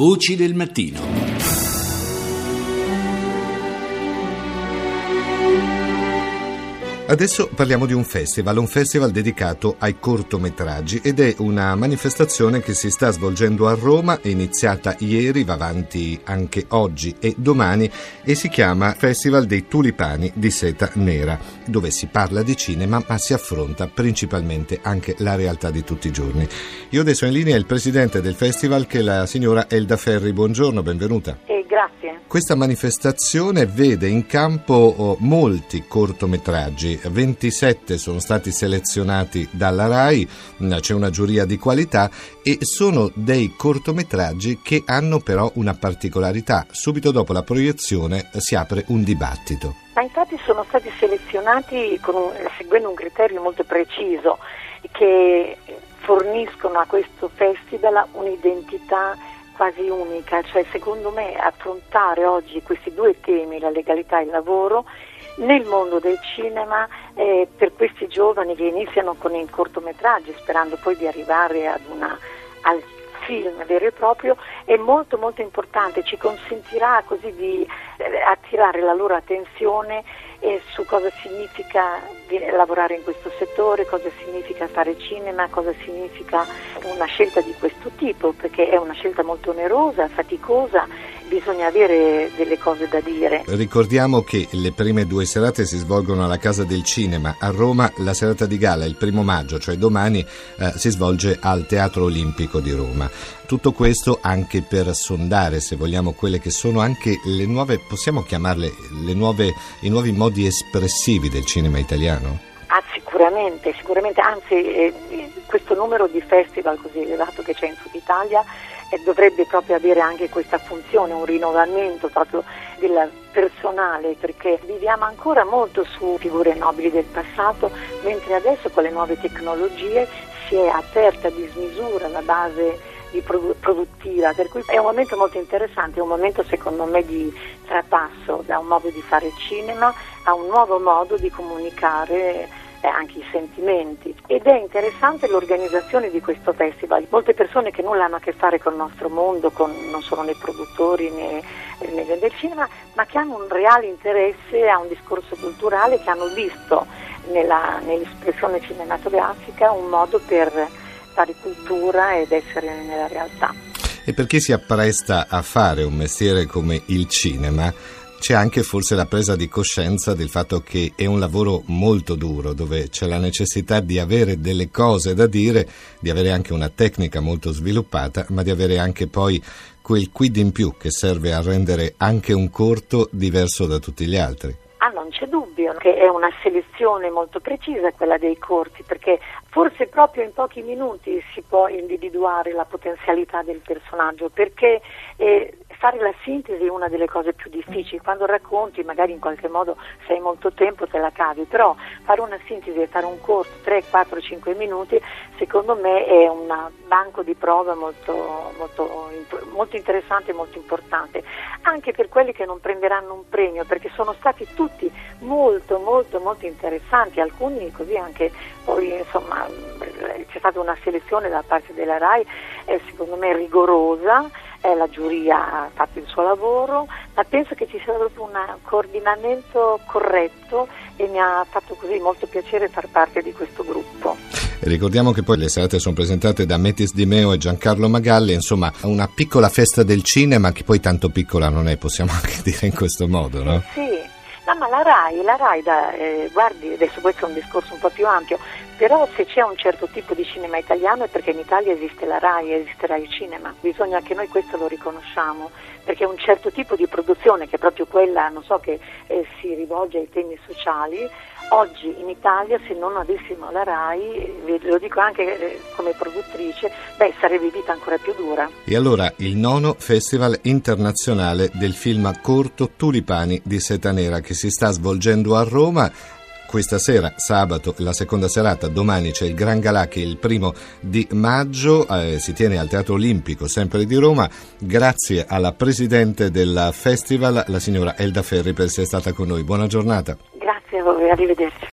Voci del mattino. Adesso parliamo di un festival, un festival dedicato ai cortometraggi ed è una manifestazione che si sta svolgendo a Roma, è iniziata ieri, va avanti anche oggi e domani e si chiama Festival dei Tulipani di Seta Nera, dove si parla di cinema ma si affronta principalmente anche la realtà di tutti i giorni. Io adesso in linea il presidente del festival che è la signora Elda Ferri, buongiorno, benvenuta. Eh, grazie. Questa manifestazione vede in campo oh, molti cortometraggi 27 sono stati selezionati dalla RAI, mm, c'è una giuria di qualità e sono dei cortometraggi che hanno però una particolarità. Subito dopo la proiezione si apre un dibattito. Ma infatti sono stati selezionati un, seguendo un criterio molto preciso che forniscono a questo festival un'identità quasi unica, cioè secondo me affrontare oggi questi due temi, la legalità e il lavoro, nel mondo del cinema eh, per questi giovani che iniziano con i cortometraggi sperando poi di arrivare ad una, film vero e proprio è molto molto importante, ci consentirà così di eh, attirare la loro attenzione eh, su cosa significa lavorare in questo settore, cosa significa fare cinema, cosa significa una scelta di questo tipo, perché è una scelta molto onerosa, faticosa bisogna avere delle cose da dire. Ricordiamo che le prime due serate si svolgono alla Casa del Cinema. A Roma la serata di gala il primo maggio, cioè domani, eh, si svolge al Teatro Olimpico di Roma. Tutto questo anche per sondare, se vogliamo, quelle che sono anche le nuove, possiamo chiamarle le nuove, i nuovi modi espressivi del cinema italiano? Ah, sicuramente, sicuramente, anzi eh, questo numero di festival così elevato che c'è in Sud Italia eh, dovrebbe proprio avere anche questa funzione, un rinnovamento proprio del personale, perché viviamo ancora molto su figure nobili del passato, mentre adesso con le nuove tecnologie si è aperta a dismisura la base produttiva, per cui è un momento molto interessante, è un momento secondo me di trapasso da un modo di fare cinema a un nuovo modo di comunicare eh, anche i sentimenti. Ed è interessante l'organizzazione di questo festival. Molte persone che nulla hanno a che fare con il nostro mondo, con, non solo nei produttori né, né del cinema, ma che hanno un reale interesse a un discorso culturale, che hanno visto nella, nell'espressione cinematografica un modo per fare cultura ed essere nella realtà. E perché si appresta a fare un mestiere come il cinema? C'è anche forse la presa di coscienza del fatto che è un lavoro molto duro, dove c'è la necessità di avere delle cose da dire, di avere anche una tecnica molto sviluppata, ma di avere anche poi quel quid in più che serve a rendere anche un corto diverso da tutti gli altri. Ah, non c'è dubbio che è una selezione molto precisa quella dei corti, perché forse proprio in pochi minuti si può individuare la potenzialità del personaggio, perché eh, fare la sintesi è una delle cose più difficili, quando racconti magari in qualche modo se hai molto tempo te la cavi, però fare una sintesi e fare un corso 3, 4, 5 minuti secondo me è un banco di prova molto, molto, molto interessante e molto importante, anche per quelli che non prenderanno un premio, perché sono stati tutti molto molto molto interessanti, alcuni così anche poi insomma c'è stata una selezione da parte della RAI eh, secondo me rigorosa eh, la giuria ha fatto il suo lavoro, ma penso che ci sia proprio un coordinamento corretto e mi ha fatto così molto piacere far parte di questo gruppo. Ricordiamo che poi le serate sono presentate da Metis Di Meo e Giancarlo Magalli, insomma una piccola festa del cinema che poi tanto piccola non è, possiamo anche dire in questo modo, no? Sì, No, ma la RAI, la RAI da, eh, guardi, adesso questo è un discorso un po' più ampio, però se c'è un certo tipo di cinema italiano è perché in Italia esiste la RAI, esiste RAI Cinema, bisogna che noi questo lo riconosciamo, perché un certo tipo di produzione, che è proprio quella, so, che eh, si rivolge ai temi sociali, oggi in Italia se non avessimo la RAI, lo dico anche eh, come produttrice, beh, sarebbe vita ancora più dura. E allora il nono Festival internazionale del film corto Tulipani di Seta Nera che si sta svolgendo a Roma questa sera, sabato, la seconda serata, domani c'è il Gran Galà che è il primo di maggio, eh, si tiene al Teatro Olimpico, sempre di Roma. Grazie alla Presidente del Festival, la signora Elda Ferri, per essere stata con noi. Buona giornata. Arrivederci.